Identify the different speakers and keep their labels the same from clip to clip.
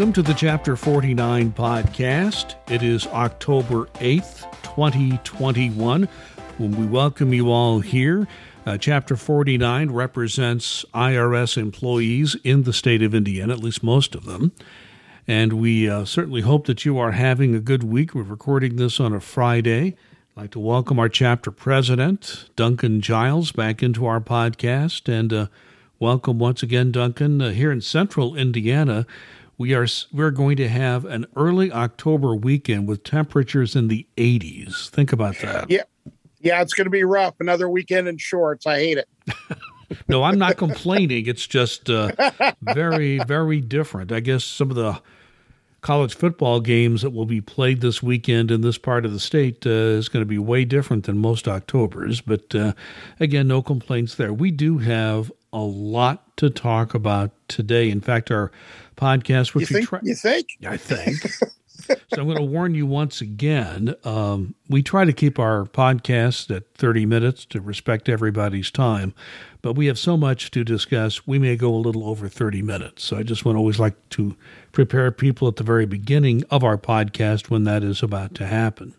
Speaker 1: Welcome to the Chapter 49 podcast. It is October 8th, 2021, when we welcome you all here. Uh, Chapter 49 represents IRS employees in the state of Indiana, at least most of them. And we uh, certainly hope that you are having a good week. We're recording this on a Friday. I'd like to welcome our chapter president, Duncan Giles, back into our podcast. And uh, welcome once again, Duncan. Uh, here in central Indiana, we are we're going to have an early October weekend with temperatures in the 80s. Think about that.
Speaker 2: Yeah. Yeah, it's going to be rough. Another weekend in shorts. I hate it.
Speaker 1: no, I'm not complaining. It's just uh, very, very different. I guess some of the college football games that will be played this weekend in this part of the state uh, is going to be way different than most Octobers. But uh, again, no complaints there. We do have a lot to talk about today. In fact, our podcast, which
Speaker 2: you think, we try,
Speaker 1: you
Speaker 2: think,
Speaker 1: I think. so I'm going to warn you once again. Um, we try to keep our podcast at 30 minutes to respect everybody's time, but we have so much to discuss. We may go a little over 30 minutes. So I just want to always like to prepare people at the very beginning of our podcast when that is about to happen.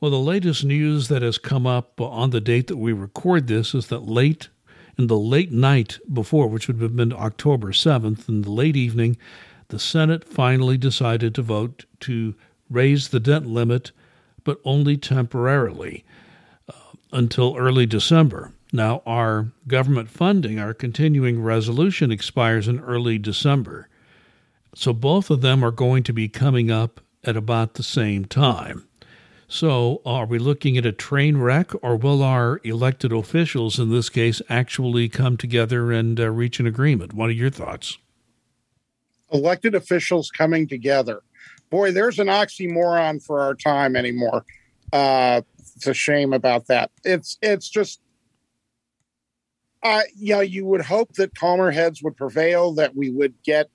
Speaker 1: Well, the latest news that has come up on the date that we record this is that late in the late night before, which would have been October 7th, in the late evening, the Senate finally decided to vote to raise the debt limit, but only temporarily uh, until early December. Now, our government funding, our continuing resolution expires in early December. So both of them are going to be coming up at about the same time. So, are we looking at a train wreck, or will our elected officials, in this case, actually come together and uh, reach an agreement? What are your thoughts?
Speaker 2: Elected officials coming together. Boy, there's an oxymoron for our time anymore. Uh, it's a shame about that. It's it's just, uh, you know, you would hope that calmer heads would prevail, that we would get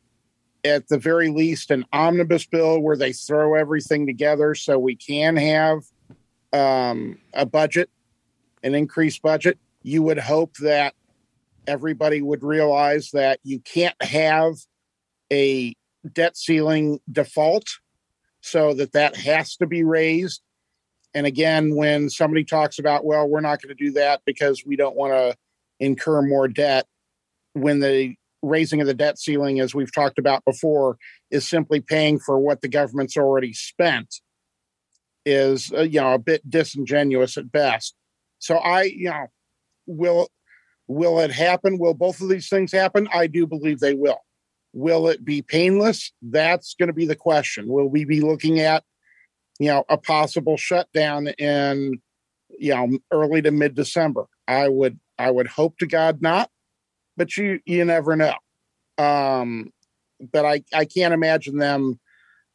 Speaker 2: at the very least an omnibus bill where they throw everything together so we can have um, a budget, an increased budget. You would hope that everybody would realize that you can't have a debt ceiling default so that that has to be raised and again when somebody talks about well we're not going to do that because we don't want to incur more debt when the raising of the debt ceiling, as we've talked about before, is simply paying for what the government's already spent, is uh, you know a bit disingenuous at best. So I, you know, will will it happen? Will both of these things happen? I do believe they will. Will it be painless? That's going to be the question. Will we be looking at, you know, a possible shutdown in, you know, early to mid December? I would I would hope to God not but you you never know. Um, but I I can't imagine them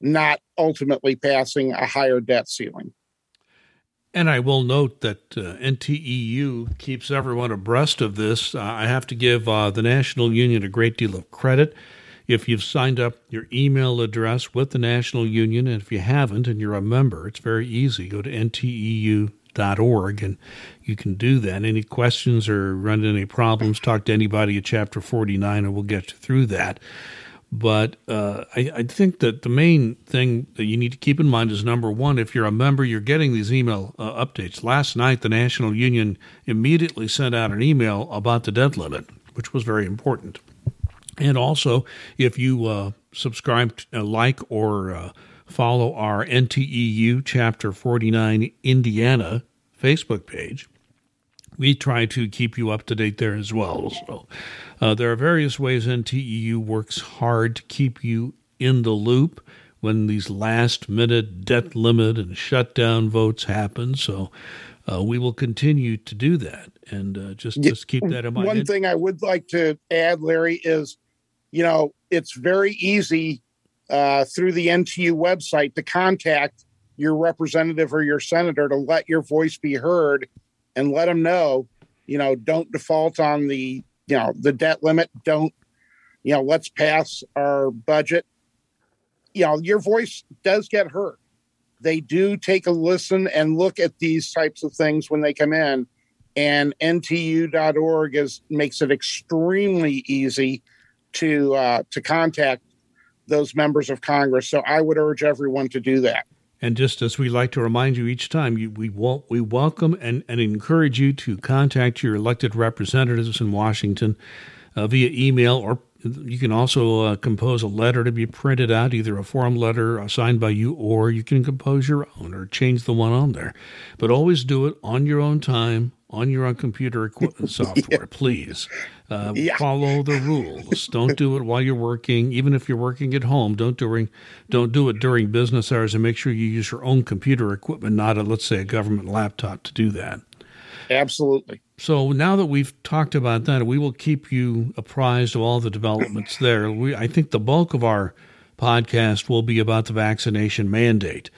Speaker 2: not ultimately passing a higher debt ceiling.
Speaker 1: And I will note that uh, NTEU keeps everyone abreast of this. Uh, I have to give uh, the National Union a great deal of credit. If you've signed up your email address with the National Union, and if you haven't and you're a member, it's very easy. Go to NTEU org, and you can do that. Any questions or run into any problems, talk to anybody at Chapter 49, and we'll get you through that. But uh, I, I, think that the main thing that you need to keep in mind is number one, if you're a member, you're getting these email uh, updates. Last night, the National Union immediately sent out an email about the debt limit, which was very important. And also, if you uh, subscribe, to, uh, like, or uh, follow our NTEU Chapter 49 Indiana Facebook page. We try to keep you up to date there as well. So, uh, there are various ways NTEU works hard to keep you in the loop when these last minute debt limit and shutdown votes happen. So, uh, we will continue to do that and uh, just just keep that in mind.
Speaker 2: One thing I would like to add, Larry, is you know it's very easy uh, through the NTU website to contact your representative or your senator to let your voice be heard and let them know, you know, don't default on the, you know, the debt limit. Don't, you know, let's pass our budget. You know, your voice does get heard. They do take a listen and look at these types of things when they come in. And NTU.org is makes it extremely easy to uh, to contact those members of Congress. So I would urge everyone to do that.
Speaker 1: And just as we like to remind you each time, you, we we welcome and, and encourage you to contact your elected representatives in Washington uh, via email, or you can also uh, compose a letter to be printed out, either a form letter signed by you, or you can compose your own or change the one on there. But always do it on your own time, on your own computer equipment software, yeah. please. Uh, yeah. Follow the rules. don't do it while you're working, even if you're working at home. Don't during, don't do it during business hours, and make sure you use your own computer equipment, not a let's say a government laptop, to do that.
Speaker 2: Absolutely.
Speaker 1: So now that we've talked about that, we will keep you apprised of all the developments there. We, I think the bulk of our podcast will be about the vaccination mandate.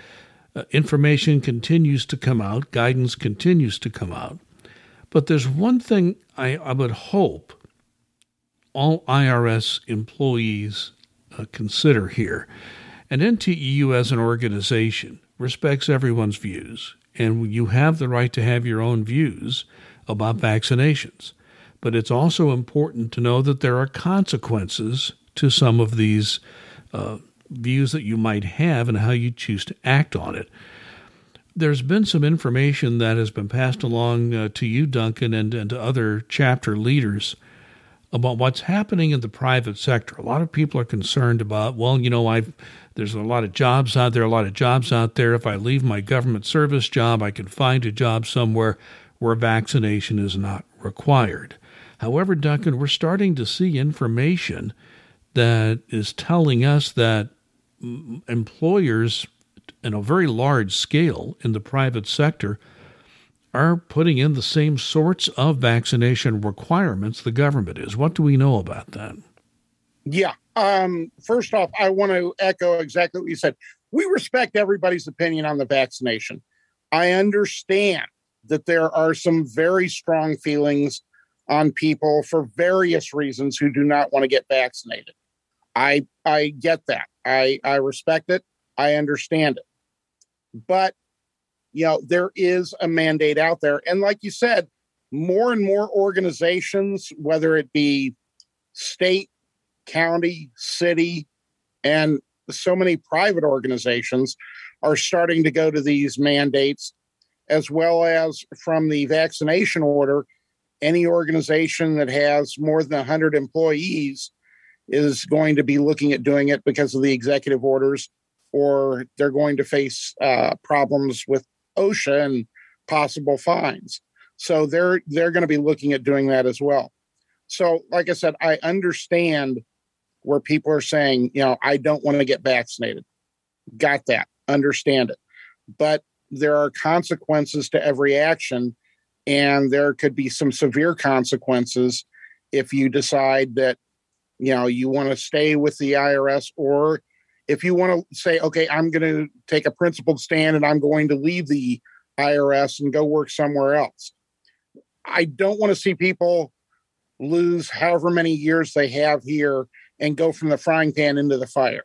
Speaker 1: Uh, information continues to come out, guidance continues to come out. But there's one thing I, I would hope all IRS employees uh, consider here. And NTEU as an organization respects everyone's views, and you have the right to have your own views about vaccinations. But it's also important to know that there are consequences to some of these uh, views that you might have and how you choose to act on it there's been some information that has been passed along uh, to you, Duncan, and, and to other chapter leaders about what's happening in the private sector. A lot of people are concerned about, well, you know, I've there's a lot of jobs out there, a lot of jobs out there. If I leave my government service job, I can find a job somewhere where vaccination is not required. However, Duncan, we're starting to see information that is telling us that employers in a very large scale in the private sector are putting in the same sorts of vaccination requirements the government is. What do we know about that?
Speaker 2: Yeah. Um, first off, I want to echo exactly what you said. We respect everybody's opinion on the vaccination. I understand that there are some very strong feelings on people for various reasons who do not want to get vaccinated. I I get that. I I respect it. I understand it. But, you know, there is a mandate out there. And like you said, more and more organizations, whether it be state, county, city, and so many private organizations are starting to go to these mandates, as well as from the vaccination order. Any organization that has more than 100 employees is going to be looking at doing it because of the executive orders or they're going to face uh, problems with And possible fines. So they're they're going to be looking at doing that as well. So, like I said, I understand where people are saying, you know, I don't want to get vaccinated. Got that. Understand it. But there are consequences to every action, and there could be some severe consequences if you decide that, you know, you want to stay with the IRS or if you want to say, okay, I'm going to take a principled stand and I'm going to leave the IRS and go work somewhere else. I don't want to see people lose however many years they have here and go from the frying pan into the fire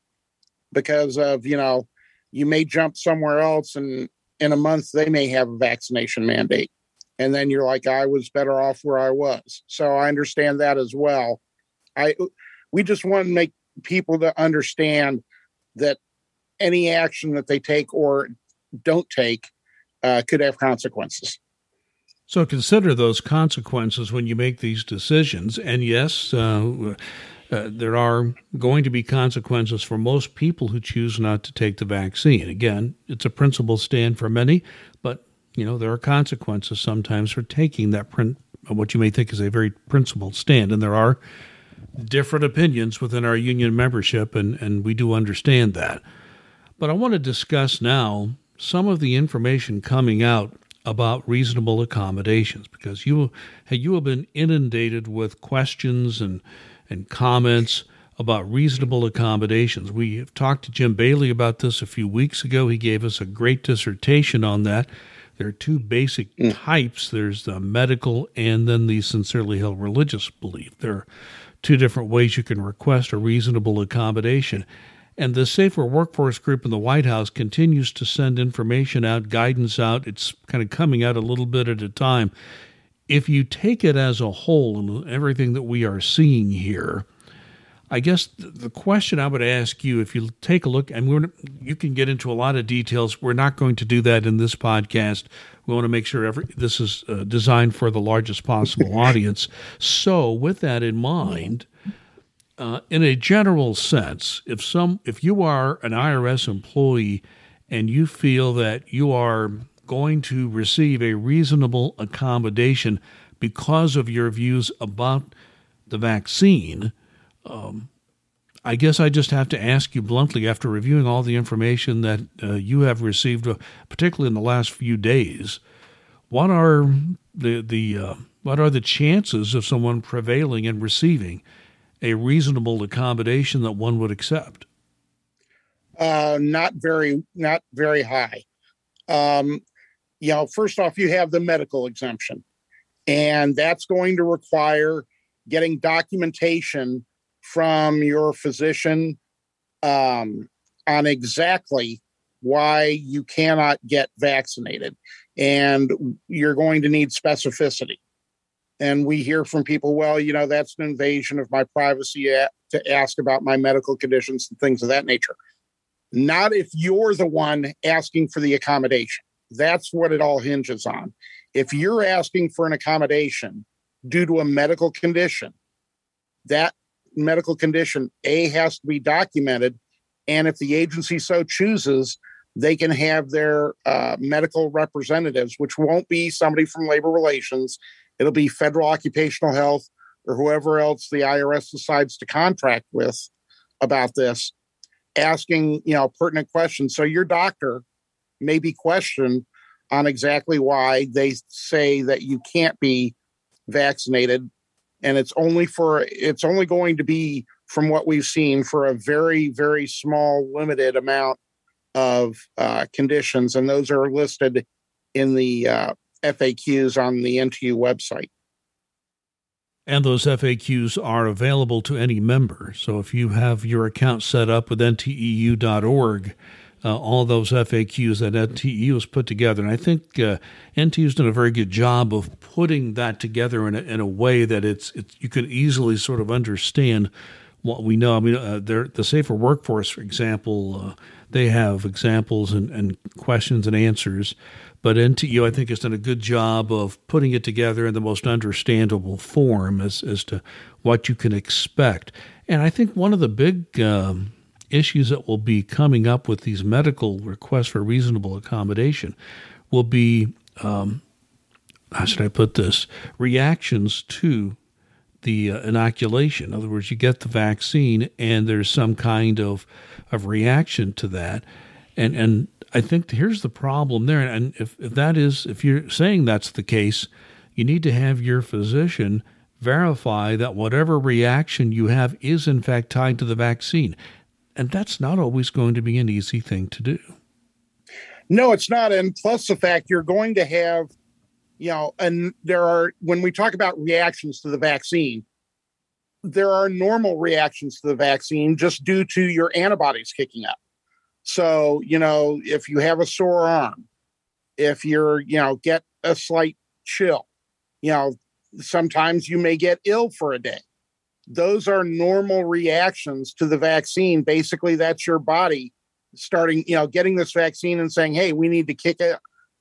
Speaker 2: because of, you know, you may jump somewhere else and in a month they may have a vaccination mandate. And then you're like, I was better off where I was. So I understand that as well. I we just want to make people to understand that any action that they take or don't take uh, could have consequences.
Speaker 1: So consider those consequences when you make these decisions. And yes, uh, uh, there are going to be consequences for most people who choose not to take the vaccine. Again, it's a principle stand for many, but you know there are consequences sometimes for taking that print, what you may think is a very principled stand, and there are different opinions within our union membership, and, and we do understand that. But I want to discuss now some of the information coming out about reasonable accommodations because you you have been inundated with questions and and comments about reasonable accommodations. We have talked to Jim Bailey about this a few weeks ago. He gave us a great dissertation on that. There are two basic mm. types. There's the medical and then the sincerely held religious belief. There two different ways you can request a reasonable accommodation. And the Safer Workforce Group in the White House continues to send information out, guidance out. It's kind of coming out a little bit at a time. If you take it as a whole and everything that we are seeing here, I guess the question I would ask you, if you take a look, and we're, you can get into a lot of details. We're not going to do that in this podcast. We want to make sure every, this is uh, designed for the largest possible audience. So, with that in mind, uh, in a general sense, if some, if you are an IRS employee and you feel that you are going to receive a reasonable accommodation because of your views about the vaccine um, I guess I just have to ask you bluntly, after reviewing all the information that uh, you have received, uh, particularly in the last few days, what are the the uh, what are the chances of someone prevailing and receiving a reasonable accommodation that one would accept?
Speaker 2: Uh, not very, not very high. Um, you know, first off, you have the medical exemption, and that's going to require getting documentation from your physician um, on exactly why you cannot get vaccinated. And you're going to need specificity. And we hear from people, well, you know, that's an invasion of my privacy to ask about my medical conditions and things of that nature. Not if you're the one asking for the accommodation. That's what it all hinges on. If you're asking for an accommodation due to a medical condition, that medical condition A has to be documented. And if the agency so chooses, they can have their uh, medical representatives, which won't be somebody from labor relations. It'll be federal occupational health or whoever else the IRS decides to contract with about this, asking you know pertinent questions. So your doctor may be questioned on exactly why they say that you can't be vaccinated and it's only for it's only going to be from what we've seen for a very very small limited amount of uh, conditions and those are listed in the uh, faqs on the ntu website
Speaker 1: and those FAQs are available to any member. So if you have your account set up with nteu.org, uh, all those FAQs that NTU has put together. And I think uh, NTEU's done a very good job of putting that together in a, in a way that it's, it's you can easily sort of understand what we know. I mean, uh, the Safer Workforce, for example, uh, they have examples and, and questions and answers. But NTU, I think, has done a good job of putting it together in the most understandable form as, as to what you can expect. And I think one of the big um, issues that will be coming up with these medical requests for reasonable accommodation will be, um, how should I put this, reactions to the uh, inoculation. In other words, you get the vaccine and there's some kind of, of reaction to that. And, and I think here's the problem there. And if, if that is, if you're saying that's the case, you need to have your physician verify that whatever reaction you have is in fact tied to the vaccine. And that's not always going to be an easy thing to do.
Speaker 2: No, it's not. And plus the fact you're going to have, you know, and there are, when we talk about reactions to the vaccine, there are normal reactions to the vaccine just due to your antibodies kicking up. So, you know, if you have a sore arm, if you're, you know, get a slight chill, you know, sometimes you may get ill for a day those are normal reactions to the vaccine. Basically, that's your body starting, you know, getting this vaccine and saying, "Hey, we need to kick it,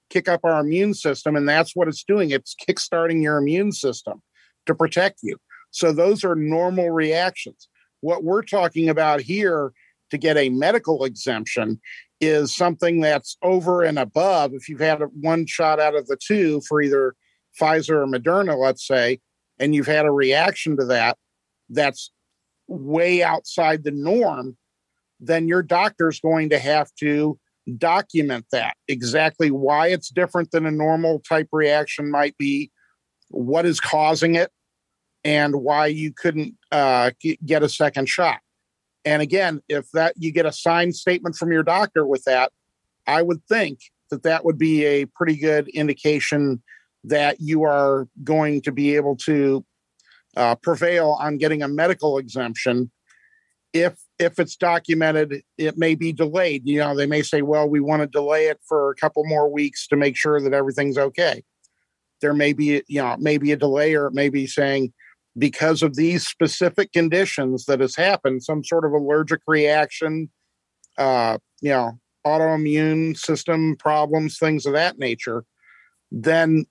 Speaker 2: kick up our immune system," and that's what it's doing. It's kickstarting your immune system to protect you. So those are normal reactions. What we're talking about here to get a medical exemption is something that's over and above. If you've had one shot out of the two for either Pfizer or Moderna, let's say, and you've had a reaction to that, that's way outside the norm, then your doctor's going to have to document that exactly why it's different than a normal type reaction might be, what is causing it, and why you couldn't uh, get a second shot. And again, if that you get a signed statement from your doctor with that, I would think that that would be a pretty good indication that you are going to be able to uh, prevail on getting a medical exemption. If if it's documented it may be delayed. You know they may say well we want to delay it for a couple more weeks to make sure that everything's okay. There may be you know maybe a delay or it may be saying because of these specific conditions that has happened, some sort of allergic reaction, uh, you know, autoimmune system problems, things of that nature, then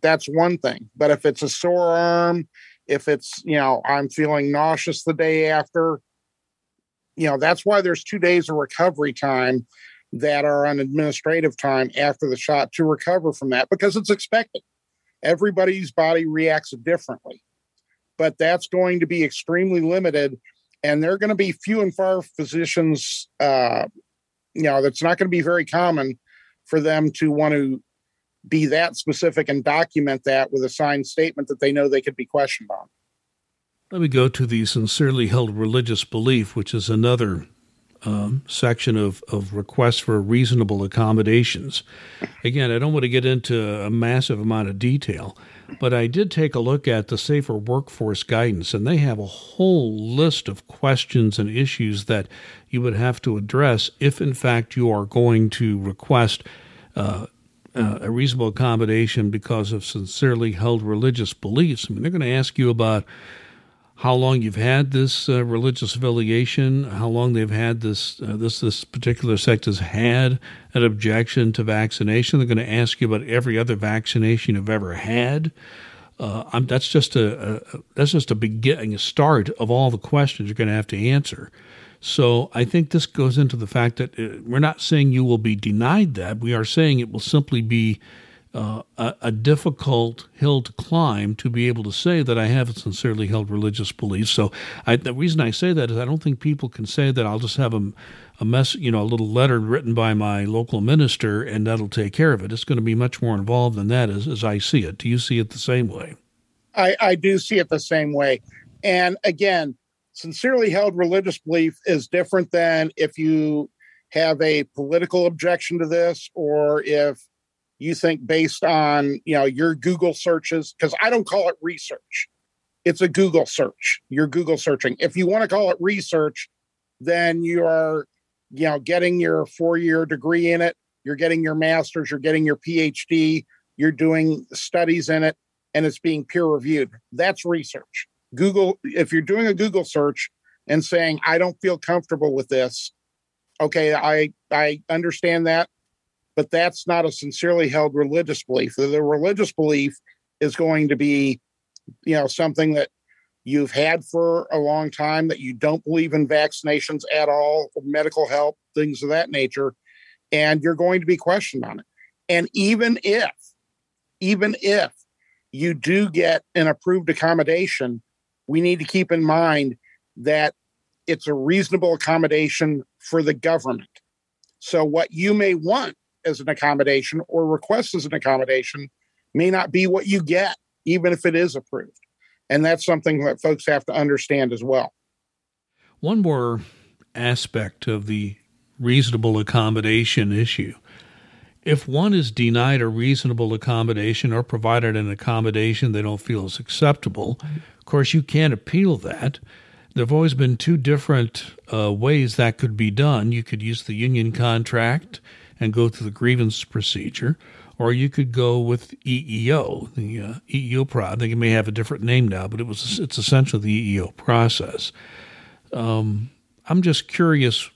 Speaker 2: that's one thing. But if it's a sore arm, if it's, you know, I'm feeling nauseous the day after, you know, that's why there's two days of recovery time that are on administrative time after the shot to recover from that because it's expected. Everybody's body reacts differently, but that's going to be extremely limited. And there are going to be few and far physicians, uh, you know, that's not going to be very common for them to want to be that specific and document that with a signed statement that they know they could be questioned on.
Speaker 1: Let me go to the sincerely held religious belief, which is another um, section of, of requests for reasonable accommodations. Again, I don't want to get into a massive amount of detail, but I did take a look at the Safer Workforce Guidance, and they have a whole list of questions and issues that you would have to address if, in fact, you are going to request. Uh, uh, a reasonable accommodation because of sincerely held religious beliefs. I mean, they're going to ask you about how long you've had this uh, religious affiliation, how long they've had this uh, this this particular sect has had an objection to vaccination. They're going to ask you about every other vaccination you've ever had. Uh, that's just a, a, that's just a beginning, a start of all the questions you're going to have to answer. So I think this goes into the fact that uh, we're not saying you will be denied that. We are saying it will simply be uh, a, a, difficult hill to climb to be able to say that I have sincerely held religious belief. So I, the reason I say that is I don't think people can say that I'll just have a, a mess, you know, a little letter written by my local minister and that'll take care of it. It's going to be much more involved than that as, as I see it. Do you see it the same way?
Speaker 2: I, I do see it the same way. And again, sincerely held religious belief is different than if you have a political objection to this or if you think based on you know your google searches because i don't call it research. It's a google search. You're google searching. If you want to call it research then you are you know getting your four year degree in it you're getting your master's you're getting your phd you're doing studies in it and it's being peer reviewed that's research google if you're doing a google search and saying i don't feel comfortable with this okay i i understand that but that's not a sincerely held religious belief. The religious belief is going to be, you know, something that you've had for a long time that you don't believe in vaccinations at all, medical help, things of that nature, and you're going to be questioned on it. And even if, even if you do get an approved accommodation, we need to keep in mind that it's a reasonable accommodation for the government. So, what you may want as an accommodation or request as an accommodation may not be what you get, even if it is approved. And that's something that folks have to understand as well.
Speaker 1: One more aspect of the reasonable accommodation issue. If one is denied a reasonable accommodation or provided an accommodation they don't feel is acceptable, of course, you can't appeal that. There have always been two different uh, ways that could be done. You could use the union contract and go through the grievance procedure, or you could go with EEO, the uh, EEO process. I think it may have a different name now, but it was it's essentially the EEO process. Um, I'm just curious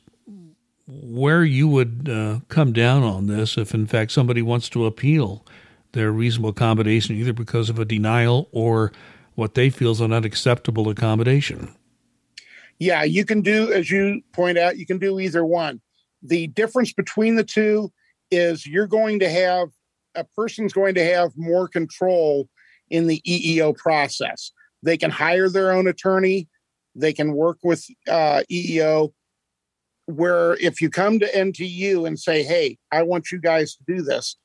Speaker 1: where you would uh, come down on this if, in fact, somebody wants to appeal their reasonable accommodation, either because of a denial or what they feel is an unacceptable accommodation.
Speaker 2: Yeah, you can do, as you point out, you can do either one the difference between the two is you're going to have a person's going to have more control in the EEO process. They can hire their own attorney, they can work with uh, EEO. Where if you come to NTU and say, Hey, I want you guys to do this,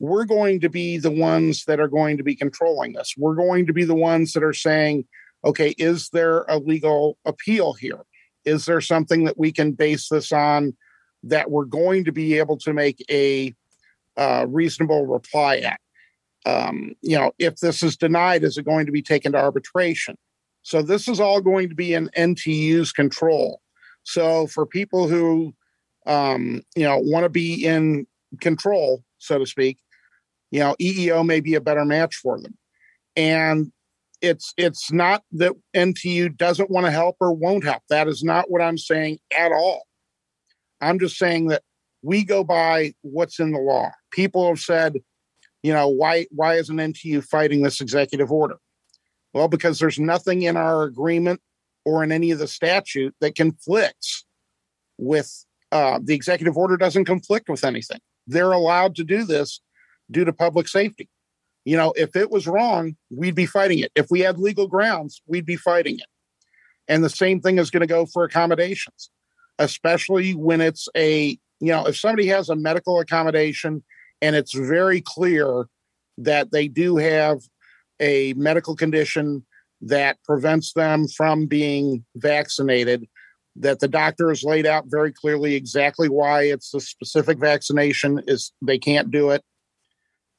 Speaker 2: we're going to be the ones that are going to be controlling this. We're going to be the ones that are saying, Okay, is there a legal appeal here? Is there something that we can base this on that we're going to be able to make a uh, reasonable reply at. Um, you know, if this is denied, is it going to be taken to arbitration? So this is all going to be in NTU's control. So for people who, um, you know, want to be in control, so to speak, you know, EEO may be a better match for them. And it's it's not that NTU doesn't want to help or won't help. That is not what I'm saying at all. I'm just saying that we go by what's in the law. People have said, you know, why why isn't NTU fighting this executive order? Well, because there's nothing in our agreement or in any of the statute that conflicts with uh, the executive order doesn't conflict with anything. They're allowed to do this due to public safety. You know, if it was wrong, we'd be fighting it. If we had legal grounds, we'd be fighting it. And the same thing is going to go for accommodations, especially when it's a, you know, if somebody has a medical accommodation and it's very clear that they do have a medical condition that prevents them from being vaccinated, that the doctor has laid out very clearly exactly why it's the specific vaccination is they can't do it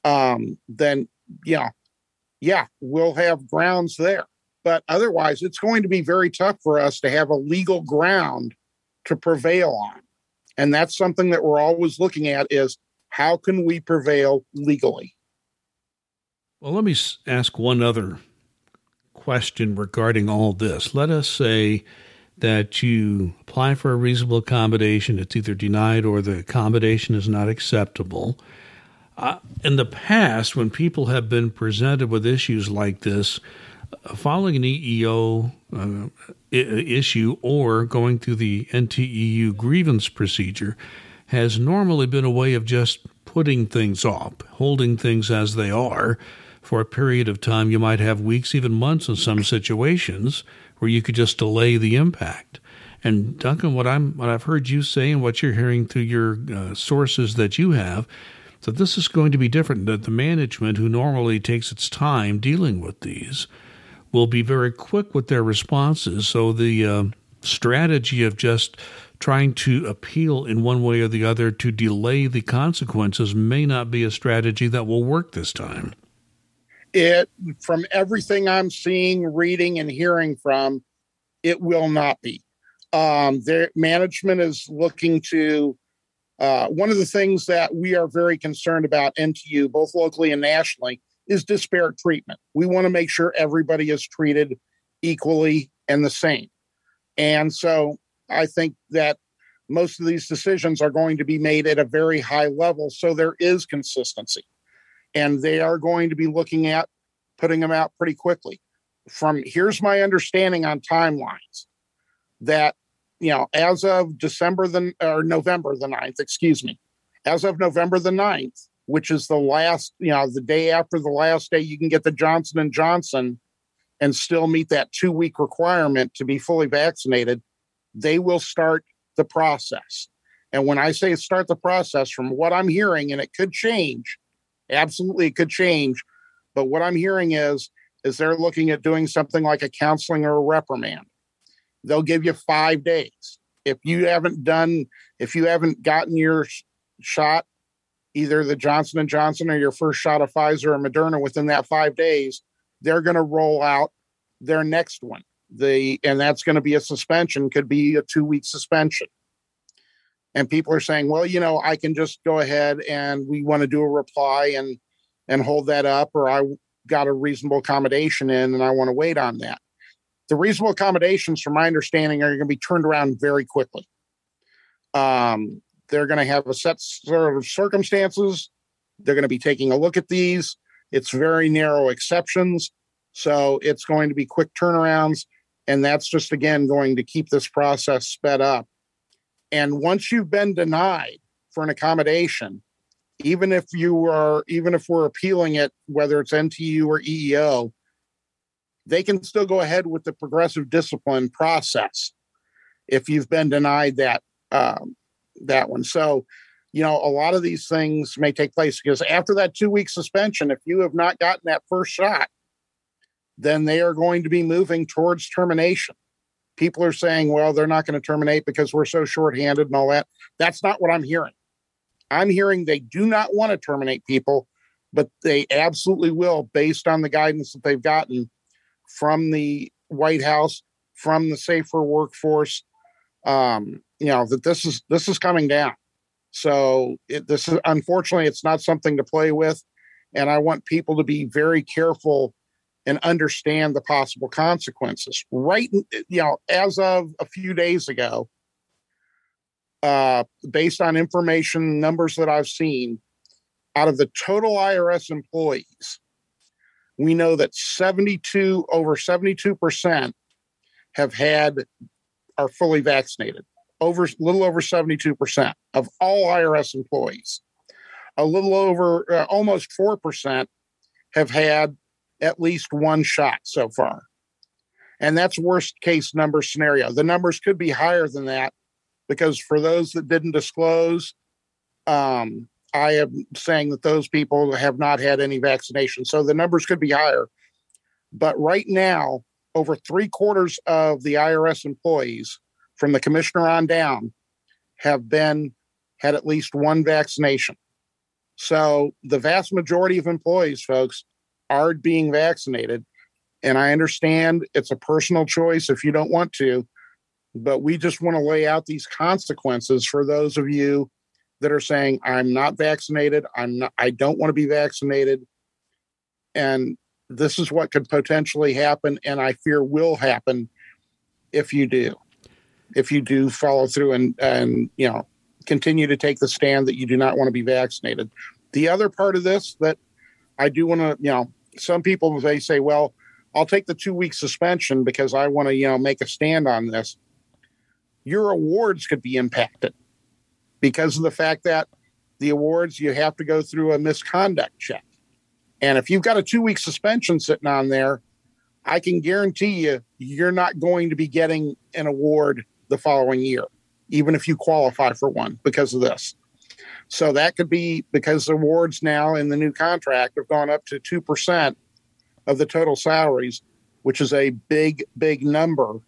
Speaker 2: um, then yeah, yeah, we'll have grounds there. But otherwise, it's going to be very tough for us to have a legal ground to prevail on. And that's something that we're always looking at is how can we prevail legally?
Speaker 1: Well, let me ask one other question regarding all this. Let us say that you apply for a reasonable accommodation, it's either denied or the accommodation is not acceptable. Uh, in the past, when people have been presented with issues like this, uh, following an EEO uh, I- issue or going through the NTEU grievance procedure has normally been a way of just putting things off, holding things as they are for a period of time. You might have weeks, even months in some situations where you could just delay the impact. And Duncan, what I'm what I've heard you say and what you're hearing through your uh, sources that you have that this is going to be different, that the management, who normally takes its time dealing with these, will be very quick with their responses. So the uh, strategy of just trying to appeal in one way or the other to delay the consequences may not be a strategy that will work this time.
Speaker 2: It, from everything I'm seeing, reading, and hearing from, it will not be. Um, their management is looking to uh, one of the things that we are very concerned about NTU, both locally and nationally, is disparate treatment. We want to make sure everybody is treated equally and the same. And so I think that most of these decisions are going to be made at a very high level. So there is consistency. And they are going to be looking at putting them out pretty quickly. From here's my understanding on timelines that you know, as of December the or November the 9th, excuse me, as of November the 9th, which is the last, you know, the day after the last day you can get the Johnson and Johnson and still meet that two week requirement to be fully vaccinated, they will start the process. And when I say start the process, from what I'm hearing, and it could change, absolutely it could change, but what I'm hearing is is they're looking at doing something like a counseling or a reprimand they'll give you five days. If you haven't done, if you haven't gotten your shot, either the Johnson and Johnson or your first shot of Pfizer or Moderna within that five days, they're going to roll out their next one. The and that's going to be a suspension, could be a two week suspension. And people are saying, well, you know, I can just go ahead and we want to do a reply and and hold that up, or I got a reasonable accommodation in and I want to wait on that the reasonable accommodations, from my understanding, are going to be turned around very quickly. Um, they're going to have a set sort of circumstances. They're going to be taking a look at these. It's very narrow exceptions. So it's going to be quick turnarounds. And that's just, again, going to keep this process sped up. And once you've been denied for an accommodation, even if you are, even if we're appealing it, whether it's NTU or EEO, they can still go ahead with the progressive discipline process if you've been denied that um, that one. So, you know, a lot of these things may take place because after that two week suspension, if you have not gotten that first shot, then they are going to be moving towards termination. People are saying, well, they're not going to terminate because we're so shorthanded and all that. That's not what I'm hearing. I'm hearing they do not want to terminate people, but they absolutely will based on the guidance that they've gotten from the White House, from the safer workforce, um, you know that this is this is coming down. So it, this is unfortunately it's not something to play with, and I want people to be very careful and understand the possible consequences. Right, you know, as of a few days ago, uh, based on information numbers that I've seen, out of the total IRS employees, we know that 72 over 72% have had are fully vaccinated. Over a little over 72% of all IRS employees. A little over uh, almost 4% have had at least one shot so far. And that's worst case number scenario. The numbers could be higher than that because for those that didn't disclose, um, I am saying that those people have not had any vaccination. So the numbers could be higher. But right now, over three quarters of the IRS employees from the commissioner on down have been had at least one vaccination. So the vast majority of employees, folks, are being vaccinated. And I understand it's a personal choice if you don't want to, but we just want to lay out these consequences for those of you that are saying, I'm not vaccinated, I'm not I don't want to be vaccinated. And this is what could potentially happen, and I fear will happen if you do. If you do follow through and and you know continue to take the stand that you do not want to be vaccinated. The other part of this that I do want to, you know, some people they say, well, I'll take the two week suspension because I want to, you know, make a stand on this. Your awards could be impacted because of the fact that the awards you have to go through a misconduct check. And if you've got a two week suspension sitting on there, I can guarantee you you're not going to be getting an award the following year, even if you qualify for one because of this. So that could be because the awards now in the new contract have gone up to 2% of the total salaries, which is a big, big number.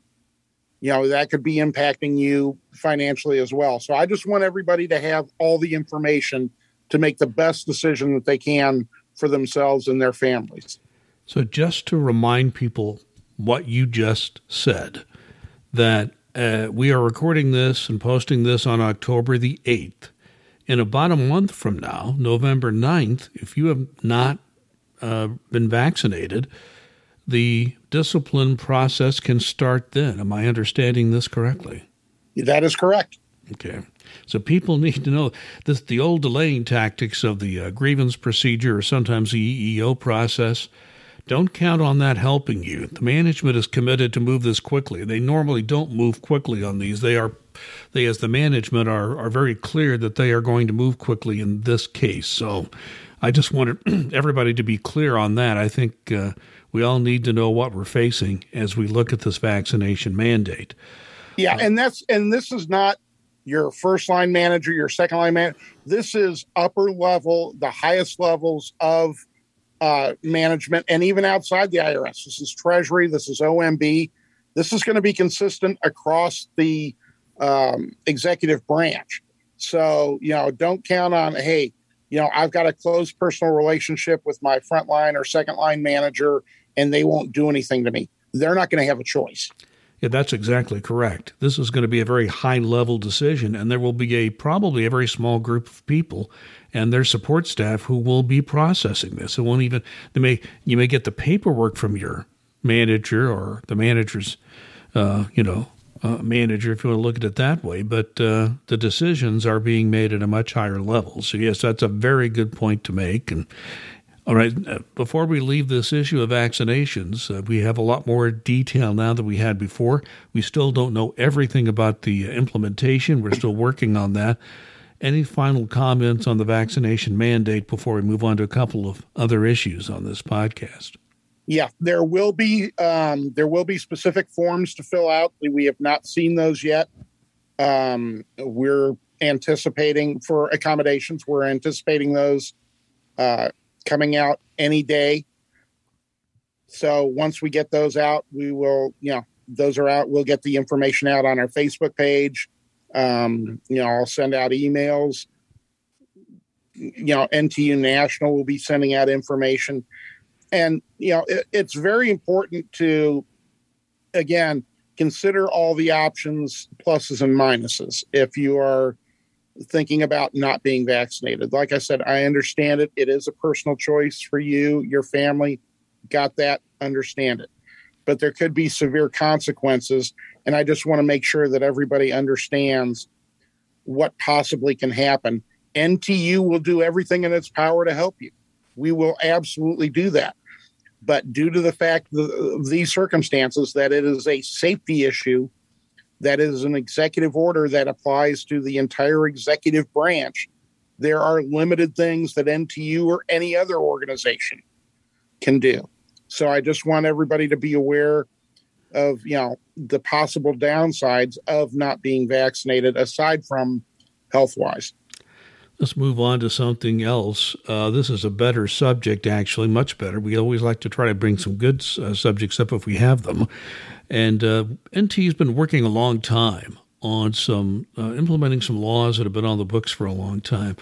Speaker 2: You know, that could be impacting you financially as well. So I just want everybody to have all the information to make the best decision that they can for themselves and their families.
Speaker 1: So, just to remind people what you just said, that uh, we are recording this and posting this on October the 8th in about a month from now, November 9th, if you have not uh, been vaccinated, the discipline process can start then. Am I understanding this correctly?
Speaker 2: That is correct.
Speaker 1: Okay. So people need to know this the old delaying tactics of the uh, grievance procedure or sometimes the EEO process. Don't count on that helping you. The management is committed to move this quickly. They normally don't move quickly on these. They are they as the management are are very clear that they are going to move quickly in this case. So I just wanted everybody to be clear on that. I think uh, we all need to know what we're facing as we look at this vaccination mandate.
Speaker 2: Yeah, and that's and this is not your first line manager, your second line manager. This is upper level, the highest levels of uh, management, and even outside the IRS. This is Treasury. This is OMB. This is going to be consistent across the um, executive branch. So, you know, don't count on, hey, you know, I've got a close personal relationship with my frontline or second line manager, and they won't do anything to me. They're not going to have a choice.
Speaker 1: Yeah, that's exactly correct. This is going to be a very high level decision, and there will be a probably a very small group of people and their support staff who will be processing this. It won't even they may you may get the paperwork from your manager or the manager's uh, you know uh, manager, if you want to look at it that way. But uh, the decisions are being made at a much higher level. So, yes, that's a very good point to make. And all right, uh, before we leave this issue of vaccinations, uh, we have a lot more detail now than we had before. We still don't know everything about the implementation. We're still working on that. Any final comments on the vaccination mandate before we move on to a couple of other issues on this podcast?
Speaker 2: yeah, there will be um, there will be specific forms to fill out. We have not seen those yet. Um, we're anticipating for accommodations. We're anticipating those uh, coming out any day. So once we get those out, we will, you know, those are out. We'll get the information out on our Facebook page. Um, you know, I'll send out emails. You know, NTU National will be sending out information and you know it, it's very important to again consider all the options pluses and minuses if you are thinking about not being vaccinated like i said i understand it it is a personal choice for you your family got that understand it. But there could be severe consequences. And I just want to make sure that everybody understands what possibly can happen. NTU will do everything in its power to help you. We will absolutely do that. But due to the fact of uh, these circumstances, that it is a safety issue, that is an executive order that applies to the entire executive branch, there are limited things that NTU or any other organization can do. So I just want everybody to be aware of, you know, the possible downsides of not being vaccinated aside from health wise.
Speaker 1: Let's move on to something else. Uh, this is a better subject, actually, much better. We always like to try to bring some good uh, subjects up if we have them. And uh, NT has been working a long time on some uh, implementing some laws that have been on the books for a long time.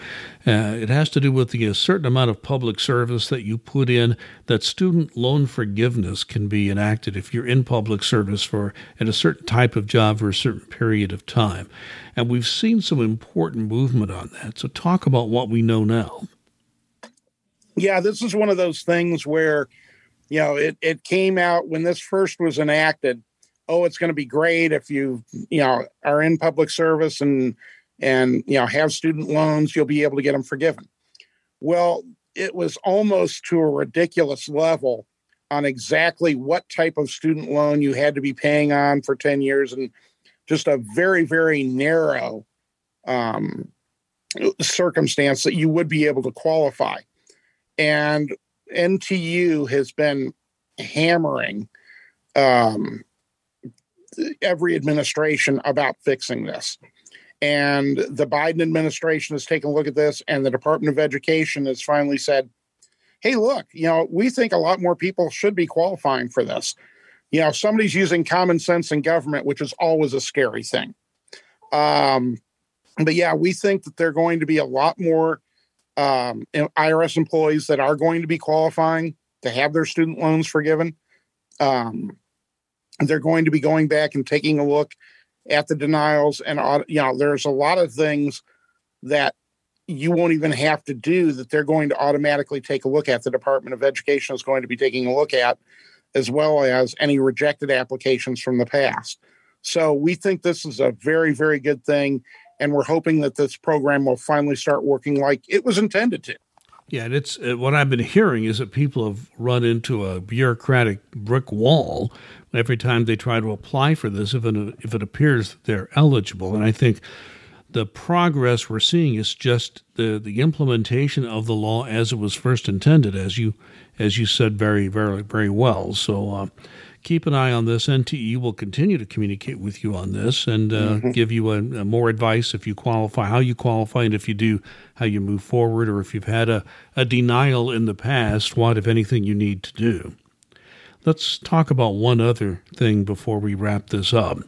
Speaker 1: Uh, it has to do with the a certain amount of public service that you put in that student loan forgiveness can be enacted if you're in public service for at a certain type of job for a certain period of time. And we've seen some important movement on that. So talk about what we know now.
Speaker 2: Yeah, this is one of those things where you know it, it came out when this first was enacted oh, it's going to be great if you, you know, are in public service and and you know have student loans, you'll be able to get them forgiven. Well, it was almost to a ridiculous level on exactly what type of student loan you had to be paying on for 10 years and just a very, very narrow um, circumstance that you would be able to qualify. And NTU has been hammering um, every administration about fixing this. And the Biden administration has taken a look at this, and the Department of Education has finally said, hey, look, you know, we think a lot more people should be qualifying for this. You know, somebody's using common sense in government, which is always a scary thing. Um, but yeah, we think that there are going to be a lot more um, IRS employees that are going to be qualifying to have their student loans forgiven. Um, they're going to be going back and taking a look at the denials and you know there's a lot of things that you won't even have to do that they're going to automatically take a look at the department of education is going to be taking a look at as well as any rejected applications from the past so we think this is a very very good thing and we're hoping that this program will finally start working like it was intended to
Speaker 1: yeah, and it's uh, what I've been hearing is that people have run into a bureaucratic brick wall every time they try to apply for this if it, if it appears they're eligible. And I think the progress we're seeing is just the, the implementation of the law as it was first intended, as you as you said very very very well. So uh, keep an eye on this. NTE will continue to communicate with you on this and uh, mm-hmm. give you a, a more advice if you qualify, how you qualify, and if you do, how you move forward, or if you've had a, a denial in the past, what if anything you need to do. Let's talk about one other thing before we wrap this up.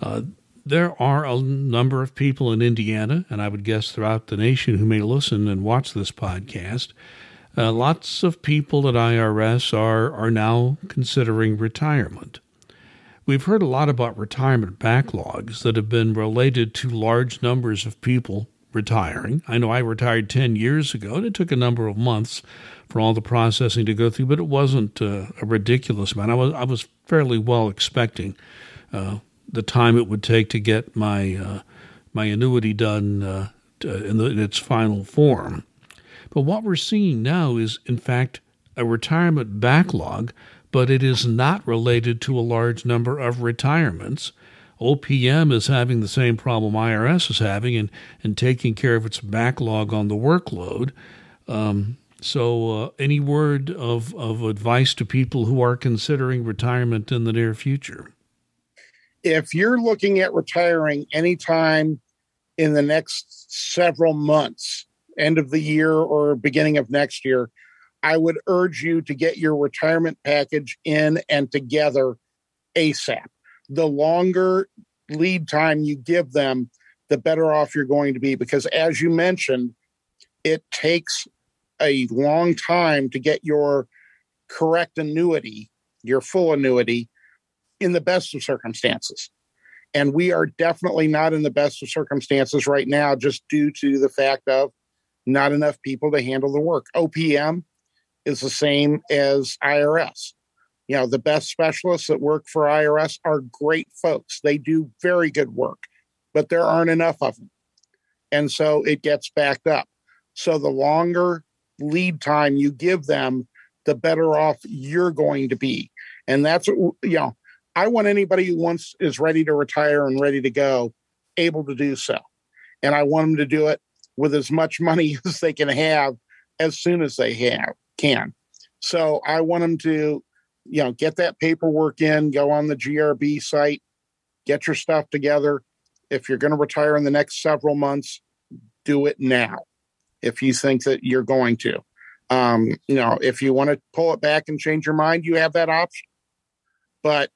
Speaker 1: Uh, there are a number of people in Indiana, and I would guess throughout the nation, who may listen and watch this podcast. Uh, lots of people at IRS are, are now considering retirement. We've heard a lot about retirement backlogs that have been related to large numbers of people retiring. I know I retired 10 years ago, and it took a number of months for all the processing to go through, but it wasn't uh, a ridiculous amount. I was I was fairly well expecting uh, the time it would take to get my uh, my annuity done uh, in, the, in its final form. But what we're seeing now is, in fact, a retirement backlog, but it is not related to a large number of retirements. OPM is having the same problem IRS is having and, and taking care of its backlog on the workload. Um, so, uh, any word of, of advice to people who are considering retirement in the near future?
Speaker 2: If you're looking at retiring anytime in the next several months, end of the year or beginning of next year, I would urge you to get your retirement package in and together ASAP. The longer lead time you give them, the better off you're going to be because, as you mentioned, it takes a long time to get your correct annuity, your full annuity, in the best of circumstances. And we are definitely not in the best of circumstances right now, just due to the fact of not enough people to handle the work. OPM is the same as IRS. You know, the best specialists that work for IRS are great folks. They do very good work, but there aren't enough of them. And so it gets backed up. So the longer lead time you give them, the better off you're going to be. And that's you know, I want anybody who wants is ready to retire and ready to go able to do so. And I want them to do it with as much money as they can have as soon as they have can. So I want them to, you know, get that paperwork in, go on the GRB site, get your stuff together. If you're going to retire in the next several months, do it now. If you think that you're going to, um, you know, if you want to pull it back and change your mind, you have that option. But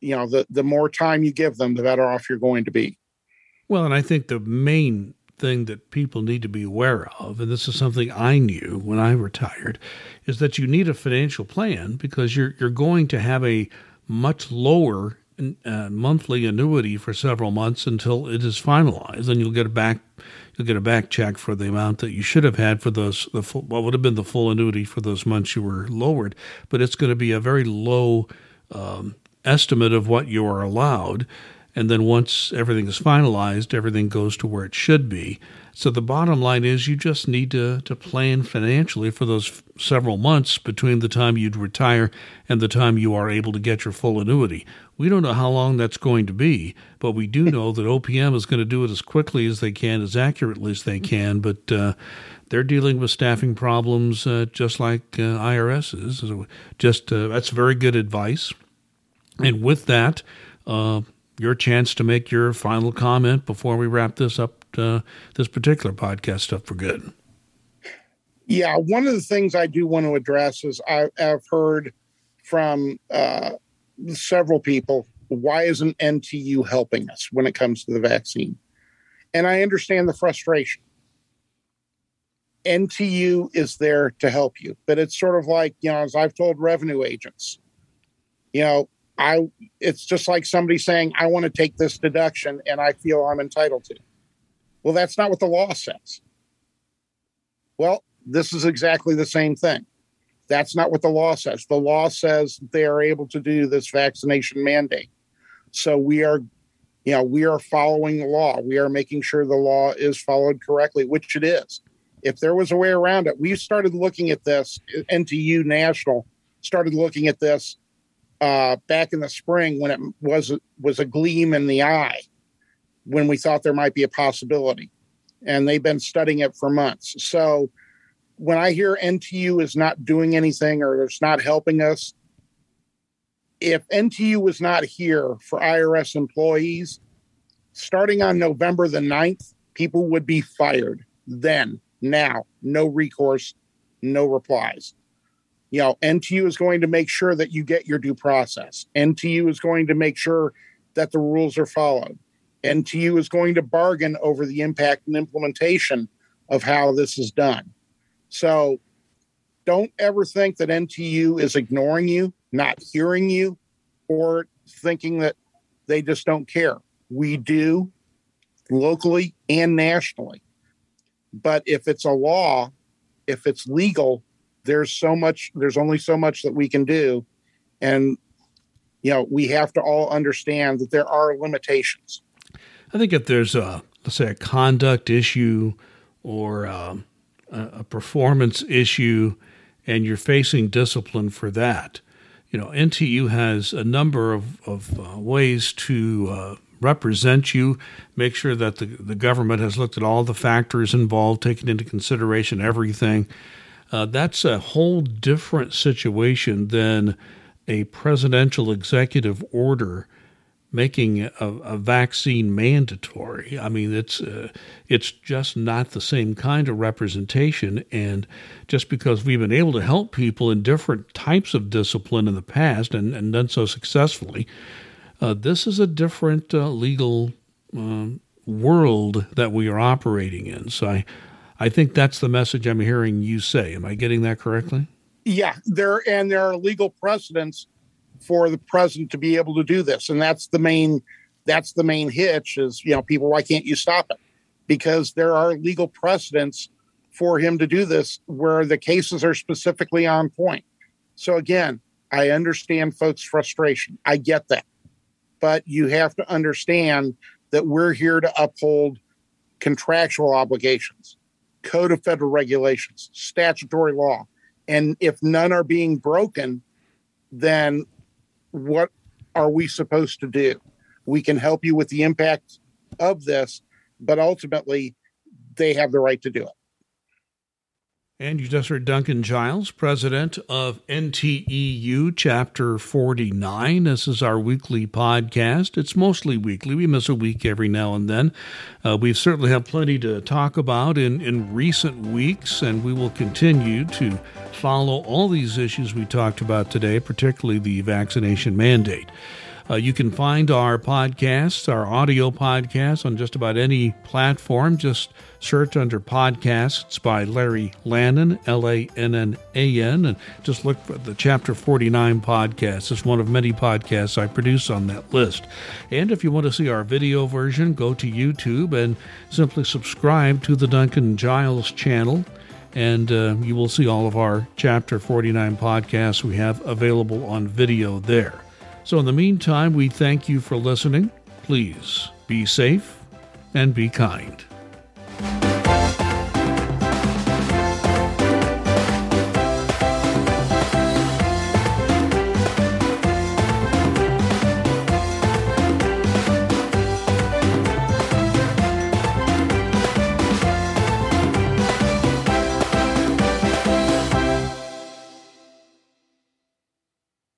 Speaker 2: you know, the the more time you give them, the better off you're going to be.
Speaker 1: Well, and I think the main thing that people need to be aware of, and this is something I knew when I retired, is that you need a financial plan because you're you're going to have a much lower uh, monthly annuity for several months until it is finalized, and you'll get a back you'll get a back check for the amount that you should have had for those the full, what would have been the full annuity for those months you were lowered, but it's going to be a very low um, estimate of what you are allowed. And then once everything is finalized, everything goes to where it should be. So the bottom line is you just need to, to plan financially for those several months between the time you'd retire and the time you are able to get your full annuity. We don't know how long that's going to be, but we do know that OPM is going to do it as quickly as they can, as accurately as they can. But uh, they're dealing with staffing problems uh, just like uh, IRS is. Just uh, that's very good advice. And with that, uh, your chance to make your final comment before we wrap this up, uh, this particular podcast up for good.
Speaker 2: Yeah, one of the things I do want to address is I, have heard from uh, several people why isn't NTU helping us when it comes to the vaccine? And I understand the frustration. NTU is there to help you, but it's sort of like, you know, as I've told revenue agents, you know, I it's just like somebody saying, I want to take this deduction and I feel I'm entitled to. Well, that's not what the law says. Well, this is exactly the same thing. That's not what the law says. The law says they are able to do this vaccination mandate. So we are, you know, we are following the law. We are making sure the law is followed correctly, which it is. If there was a way around it, we started looking at this. NTU National started looking at this uh, back in the spring when it was was a gleam in the eye when we thought there might be a possibility, and they've been studying it for months. So when I hear NTU is not doing anything or it's not helping us, if NTU was not here for IRS employees, starting on November the 9th, people would be fired then, now, no recourse, no replies you know, NTU is going to make sure that you get your due process. NTU is going to make sure that the rules are followed. NTU is going to bargain over the impact and implementation of how this is done. So don't ever think that NTU is ignoring you, not hearing you, or thinking that they just don't care. We do locally and nationally. But if it's a law, if it's legal, there's so much there's only so much that we can do. And you know we have to all understand that there are limitations.
Speaker 1: I think if there's a let's say a conduct issue or um, a performance issue and you're facing discipline for that you know ntu has a number of, of uh, ways to uh, represent you make sure that the, the government has looked at all the factors involved taken into consideration everything uh, that's a whole different situation than a presidential executive order making a, a vaccine mandatory. I mean, it's uh, it's just not the same kind of representation. And just because we've been able to help people in different types of discipline in the past and, and done so successfully, uh, this is a different uh, legal um, world that we are operating in. So I I think that's the message I'm hearing you say. Am I getting that correctly?
Speaker 2: Yeah, there and there are legal precedents for the president to be able to do this, and that's the main that's the main hitch. Is you know people why can't you stop it? Because there are legal precedents for him to do this where the cases are specifically on point. So again, I understand folks' frustration. I get that. But you have to understand that we're here to uphold contractual obligations, code of federal regulations, statutory law. And if none are being broken, then what are we supposed to do? We can help you with the impact of this, but ultimately, they have the right to do it.
Speaker 1: And you just heard Duncan Giles, president of NTEU Chapter 49. This is our weekly podcast. It's mostly weekly. We miss a week every now and then. Uh, we've certainly had plenty to talk about in, in recent weeks, and we will continue to follow all these issues we talked about today, particularly the vaccination mandate. Uh, you can find our podcasts, our audio podcasts, on just about any platform. Just search under podcasts by Larry Lannan, L A N N A N, and just look for the Chapter 49 podcast. It's one of many podcasts I produce on that list. And if you want to see our video version, go to YouTube and simply subscribe to the Duncan Giles channel and uh, you will see all of our Chapter 49 podcasts we have available on video there. So, in the meantime, we thank you for listening. Please be safe and be kind.